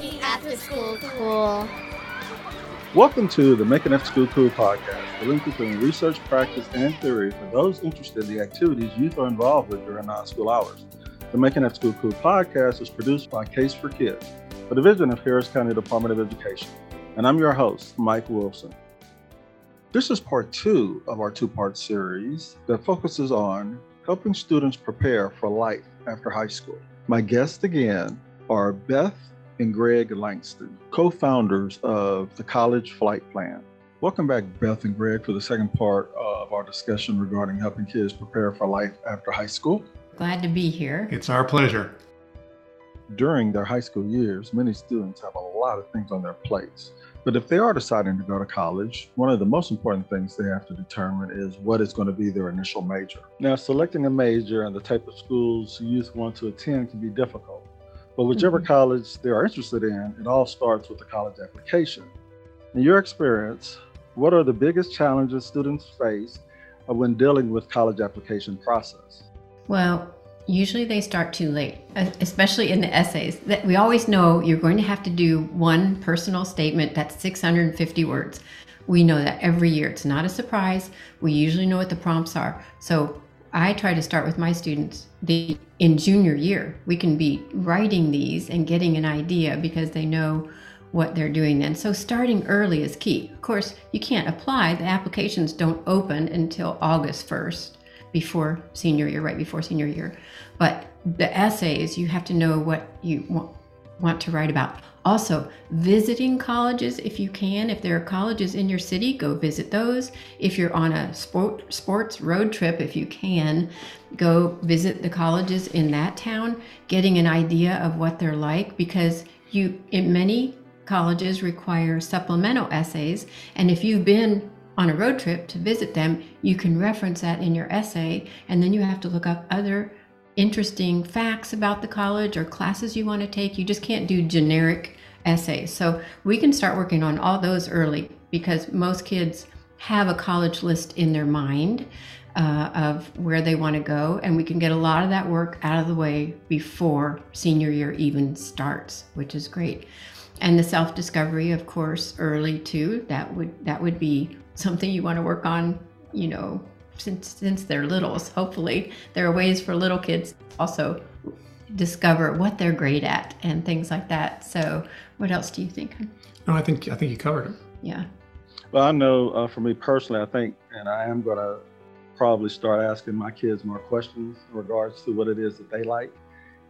making after school cool. Welcome to the Making After School Cool podcast, the link between research, practice, and theory for those interested in the activities youth are involved with during non-school hours. The Making After School Cool podcast is produced by Case for Kids, a division of Harris County Department of Education. And I'm your host, Mike Wilson. This is part two of our two part series that focuses on helping students prepare for life after high school. My guests again are Beth and Greg Langston, co founders of the College Flight Plan. Welcome back, Beth and Greg, for the second part of our discussion regarding helping kids prepare for life after high school. Glad to be here. It's our pleasure. During their high school years, many students have a lot of things on their plates. But if they are deciding to go to college, one of the most important things they have to determine is what is going to be their initial major. Now, selecting a major and the type of schools youth want to attend can be difficult. But whichever mm-hmm. college they are interested in, it all starts with the college application. In your experience, what are the biggest challenges students face when dealing with college application process? Well, usually they start too late, especially in the essays. That we always know you're going to have to do one personal statement that's 650 words. We know that every year. It's not a surprise. We usually know what the prompts are. So I try to start with my students the in junior year. We can be writing these and getting an idea because they know what they're doing then. So starting early is key. Of course, you can't apply. The applications don't open until August 1st before senior year, right before senior year. But the essays, you have to know what you want, want to write about. Also, visiting colleges if you can. If there are colleges in your city, go visit those. If you're on a sport, sports road trip, if you can, go visit the colleges in that town, getting an idea of what they're like because you in many colleges require supplemental essays and if you've been on a road trip to visit them, you can reference that in your essay and then you have to look up other interesting facts about the college or classes you want to take. You just can't do generic essays. So we can start working on all those early because most kids have a college list in their mind uh, of where they want to go, and we can get a lot of that work out of the way before senior year even starts, which is great. And the self discovery, of course, early too. That would that would be something you want to work on. You know, since since they're littles. Hopefully, there are ways for little kids also discover what they're great at and things like that. So, what else do you think? No, I think I think you covered it. Yeah. Well, I know uh, for me personally, I think, and I am going to probably start asking my kids more questions in regards to what it is that they like.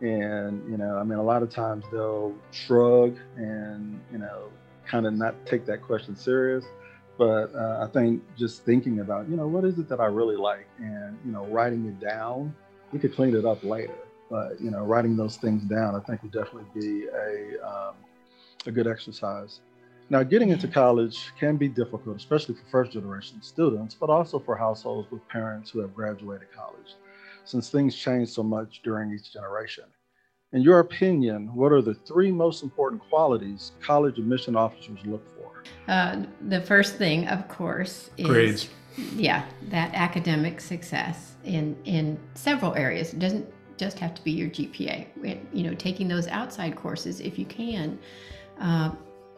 And, you know, I mean, a lot of times they'll shrug and, you know, kind of not take that question serious. But uh, I think just thinking about, you know, what is it that I really like and, you know, writing it down, we could clean it up later. But, you know, writing those things down, I think would definitely be a, um, a good exercise. Now, getting into college can be difficult, especially for first generation students, but also for households with parents who have graduated college, since things change so much during each generation. In your opinion, what are the three most important qualities college admission officers look for? Uh, the first thing, of course, is grades. Yeah, that academic success in in several areas. It doesn't just have to be your GPA. It, you know, taking those outside courses if you can, uh,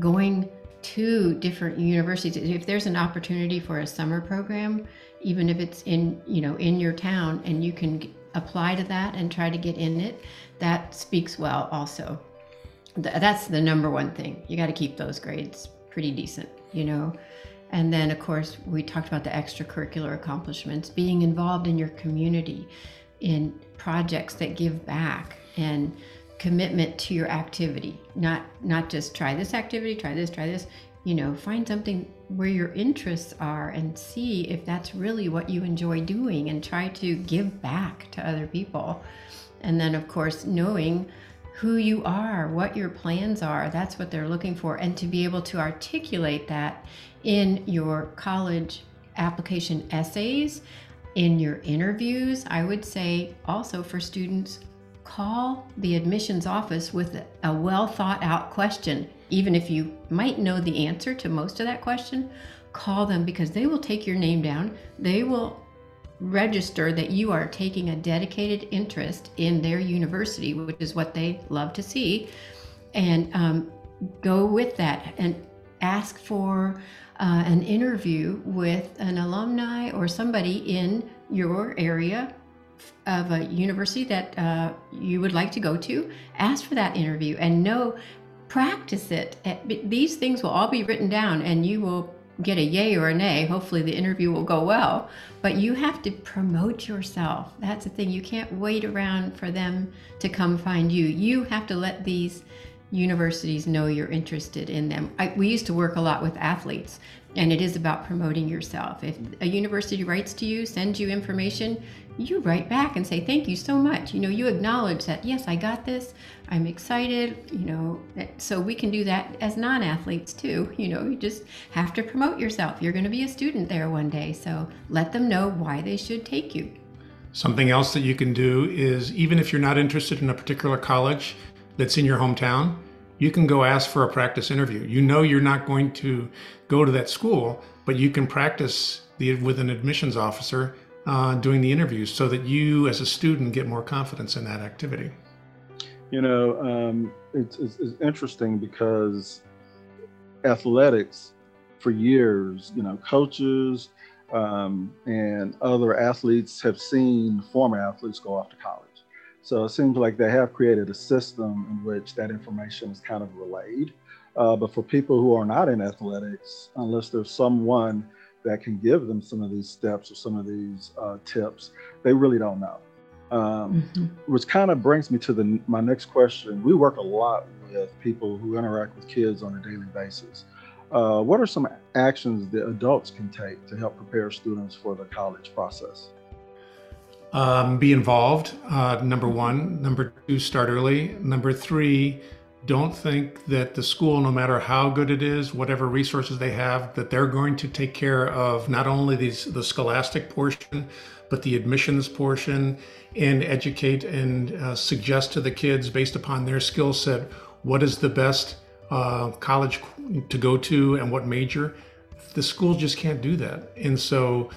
going to different universities. If there's an opportunity for a summer program, even if it's in you know in your town, and you can apply to that and try to get in it, that speaks well also. That's the number one thing. You got to keep those grades pretty decent, you know. And then, of course, we talked about the extracurricular accomplishments, being involved in your community, in projects that give back, and commitment to your activity. Not not just try this activity, try this, try this. You know, find something where your interests are and see if that's really what you enjoy doing, and try to give back to other people. And then, of course, knowing who you are, what your plans are. That's what they're looking for. And to be able to articulate that in your college application essays, in your interviews, I would say also for students, call the admissions office with a well thought out question. Even if you might know the answer to most of that question, call them because they will take your name down. They will register that you are taking a dedicated interest in their university, which is what they love to see. and um, go with that and ask for uh, an interview with an alumni or somebody in your area of a university that uh, you would like to go to. Ask for that interview and know, practice it. Eh, these things will all be written down, and you will get a yay or a nay. Hopefully, the interview will go well. But you have to promote yourself. That's the thing. You can't wait around for them to come find you. You have to let these universities know you're interested in them. I, we used to work a lot with athletes, and it is about promoting yourself. If a university writes to you, sends you information, you write back and say, Thank you so much. You know, you acknowledge that, yes, I got this, I'm excited, you know. So we can do that as non athletes too. You know, you just have to promote yourself. You're going to be a student there one day. So let them know why they should take you. Something else that you can do is even if you're not interested in a particular college that's in your hometown, you can go ask for a practice interview. You know you're not going to go to that school, but you can practice the, with an admissions officer uh, doing the interviews so that you as a student get more confidence in that activity. You know, um, it's, it's, it's interesting because athletics for years, you know, coaches um, and other athletes have seen former athletes go off to college. So it seems like they have created a system in which that information is kind of relayed. Uh, but for people who are not in athletics, unless there's someone that can give them some of these steps or some of these uh, tips, they really don't know. Um, mm-hmm. Which kind of brings me to the my next question. We work a lot with people who interact with kids on a daily basis. Uh, what are some actions that adults can take to help prepare students for the college process? Um, be involved, uh, number one. Number two, start early. Number three, don't think that the school, no matter how good it is, whatever resources they have, that they're going to take care of not only these, the scholastic portion, but the admissions portion and educate and uh, suggest to the kids based upon their skill set what is the best uh, college to go to and what major. The school just can't do that. And so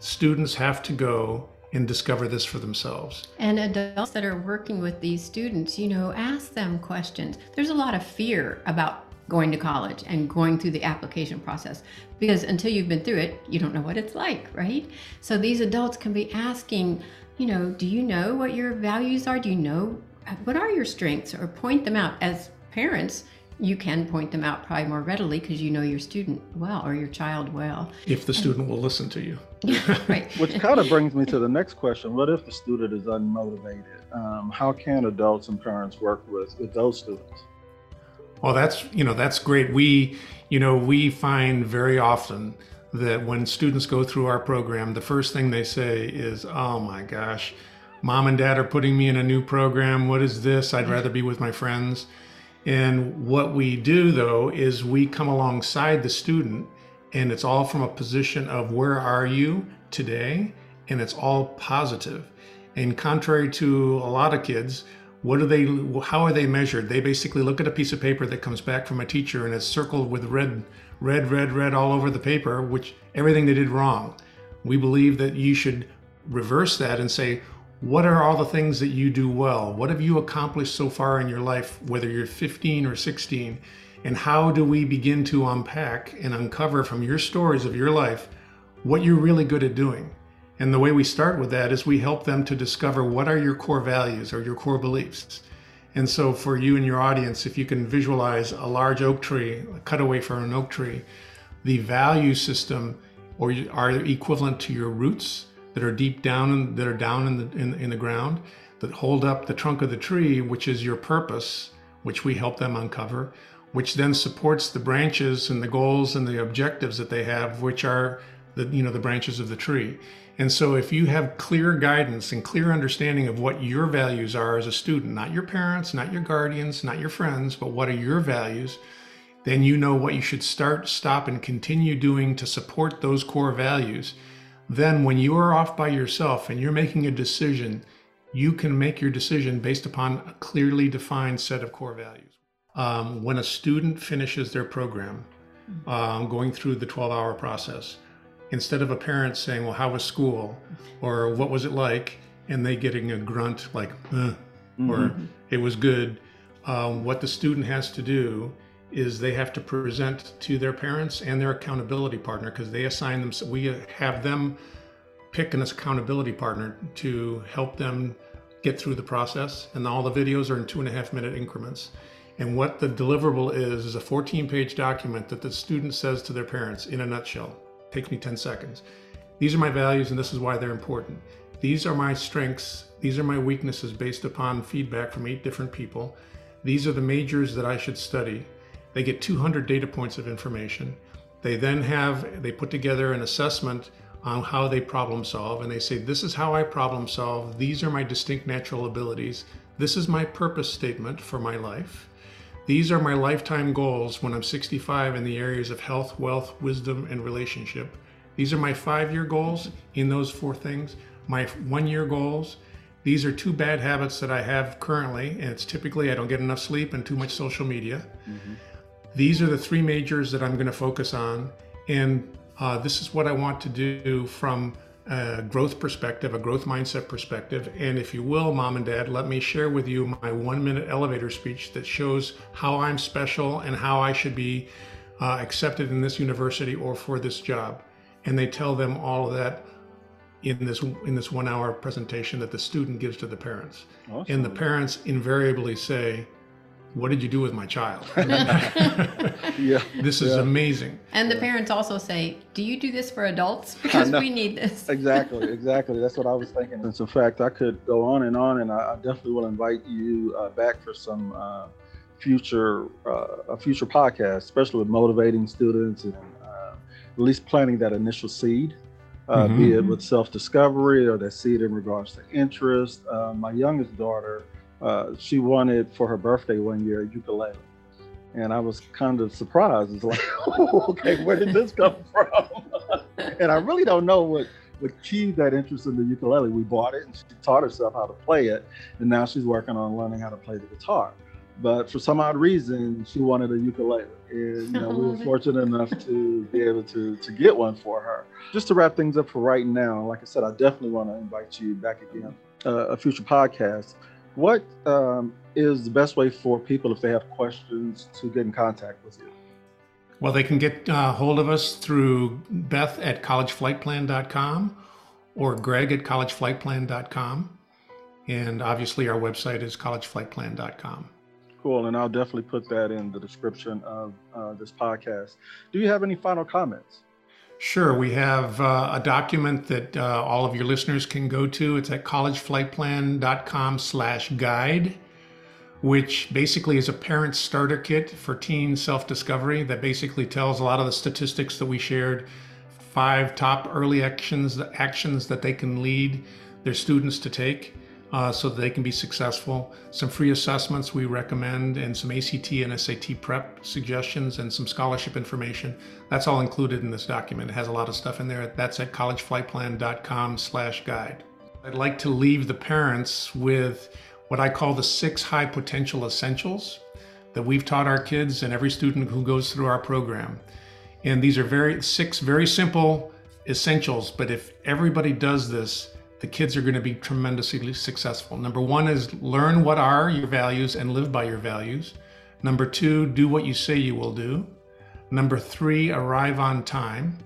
students have to go and discover this for themselves. And adults that are working with these students, you know, ask them questions. There's a lot of fear about going to college and going through the application process because until you've been through it, you don't know what it's like, right? So these adults can be asking, you know, do you know what your values are? Do you know uh, what are your strengths or point them out as parents? You can point them out probably more readily because you know your student well or your child well. If the student and, will listen to you. right. Which kind of brings me to the next question. What if the student is unmotivated? Um, how can adults and parents work with, with those students? Well, that's, you know, that's great. We, you know, we find very often that when students go through our program, the first thing they say is, oh my gosh, mom and dad are putting me in a new program. What is this? I'd rather be with my friends. And what we do though is we come alongside the student and it's all from a position of where are you today? And it's all positive. And contrary to a lot of kids, what are they how are they measured? They basically look at a piece of paper that comes back from a teacher and it's circled with red red red red all over the paper, which everything they did wrong. We believe that you should reverse that and say, what are all the things that you do well? What have you accomplished so far in your life, whether you're 15 or 16? And how do we begin to unpack and uncover from your stories of your life what you're really good at doing? And the way we start with that is we help them to discover what are your core values or your core beliefs. And so, for you and your audience, if you can visualize a large oak tree, a cutaway from an oak tree, the value system or are equivalent to your roots that are deep down in, that are down in the in, in the ground that hold up the trunk of the tree, which is your purpose, which we help them uncover, which then supports the branches and the goals and the objectives that they have, which are the you know the branches of the tree. And so if you have clear guidance and clear understanding of what your values are as a student, not your parents, not your guardians, not your friends, but what are your values, then you know what you should start, stop, and continue doing to support those core values then when you are off by yourself and you're making a decision, you can make your decision based upon a clearly defined set of core values. Um, when a student finishes their program, um, going through the 12 hour process, instead of a parent saying, Well, how was school? or What was it like? and they getting a grunt like, uh, mm-hmm. or It was good. um, what the student has to do is they have to present to their parents and their accountability partner because they assign them. We have them pick an accountability partner to help them get through the process. And all the videos are in two and a half minute increments. And what the deliverable is is a 14 page document that the student says to their parents in a nutshell. takes me 10 seconds. These are my values and this is why they're important. These are my strengths. These are my weaknesses based upon feedback from eight different people. These are the majors that I should study. They get 200 data points of information. They then have, they put together an assessment on how they problem solve and they say, This is how I problem solve. These are my distinct natural abilities. This is my purpose statement for my life. These are my lifetime goals when I'm 65 in the areas of health, wealth, wisdom, and relationship. These are my five year goals in those four things, my one year goals. These are two bad habits that I have currently, and it's typically I don't get enough sleep and too much social media. Mm-hmm. These are the three majors that I'm going to focus on. And uh, this is what I want to do from a growth perspective, a growth mindset perspective. And if you will, mom and dad, let me share with you my one minute elevator speech that shows how I'm special and how I should be uh, accepted in this university or for this job. And they tell them all of that in this in this one hour presentation that the student gives to the parents. Awesome. And the parents invariably say, what did you do with my child? yeah. This is yeah. amazing. And the parents also say, do you do this for adults? Because we need this. exactly, exactly. That's what I was thinking. And so, fact, I could go on and on, and I, I definitely will invite you uh, back for some uh, future uh, a future podcast, especially with motivating students and uh, at least planting that initial seed. Uh, mm-hmm. Be it with self discovery or that seed in regards to interest. Uh, my youngest daughter, uh, she wanted for her birthday one year a ukulele. And I was kind of surprised. It's like, oh, okay, where did this come from? and I really don't know what what keyed that interest in the ukulele. We bought it and she taught herself how to play it. And now she's working on learning how to play the guitar. But for some odd reason, she wanted a ukulele. And you know, we were fortunate enough to be able to to get one for her. Just to wrap things up for right now, like I said, I definitely want to invite you back again, uh, a future podcast what um, is the best way for people if they have questions to get in contact with you? Well, they can get uh, hold of us through Beth at collegeflightplan.com or Greg at collegeflightplan.com. And obviously, our website is collegeflightplan.com. Cool. And I'll definitely put that in the description of uh, this podcast. Do you have any final comments? Sure. We have uh, a document that uh, all of your listeners can go to. It's at collegeflightplan.com slash guide, which basically is a parent starter kit for teen self-discovery that basically tells a lot of the statistics that we shared, five top early actions, actions that they can lead their students to take uh, so that they can be successful. Some free assessments we recommend, and some ACT and SAT prep suggestions, and some scholarship information. That's all included in this document. It has a lot of stuff in there. That's at collegeflightplan.com/guide. I'd like to leave the parents with what I call the six high potential essentials that we've taught our kids and every student who goes through our program. And these are very six very simple essentials, but if everybody does this, the kids are going to be tremendously successful. Number one is learn what are your values and live by your values. Number two, do what you say you will do. Number three, arrive on time.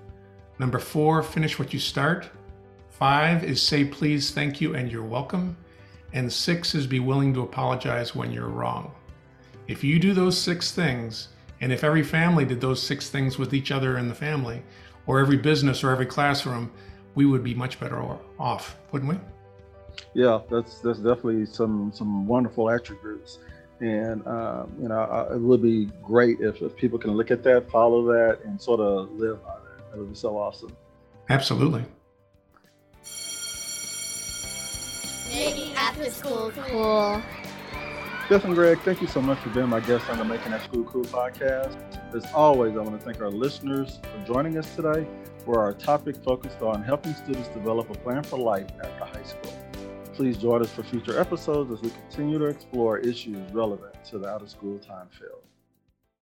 Number four, finish what you start. Five is say please, thank you, and you're welcome. And six is be willing to apologize when you're wrong. If you do those six things, and if every family did those six things with each other in the family, or every business or every classroom, we would be much better off, wouldn't we? Yeah, that's that's definitely some some wonderful attributes, and um, you know it would be great if, if people can look at that, follow that, and sort of live by that. That would be so awesome. Absolutely. Making after school cool. Beth and Greg, thank you so much for being my guest on the Making After School Cool podcast. As always, I want to thank our listeners for joining us today where our topic focused on helping students develop a plan for life after high school. Please join us for future episodes as we continue to explore issues relevant to the out of school time field.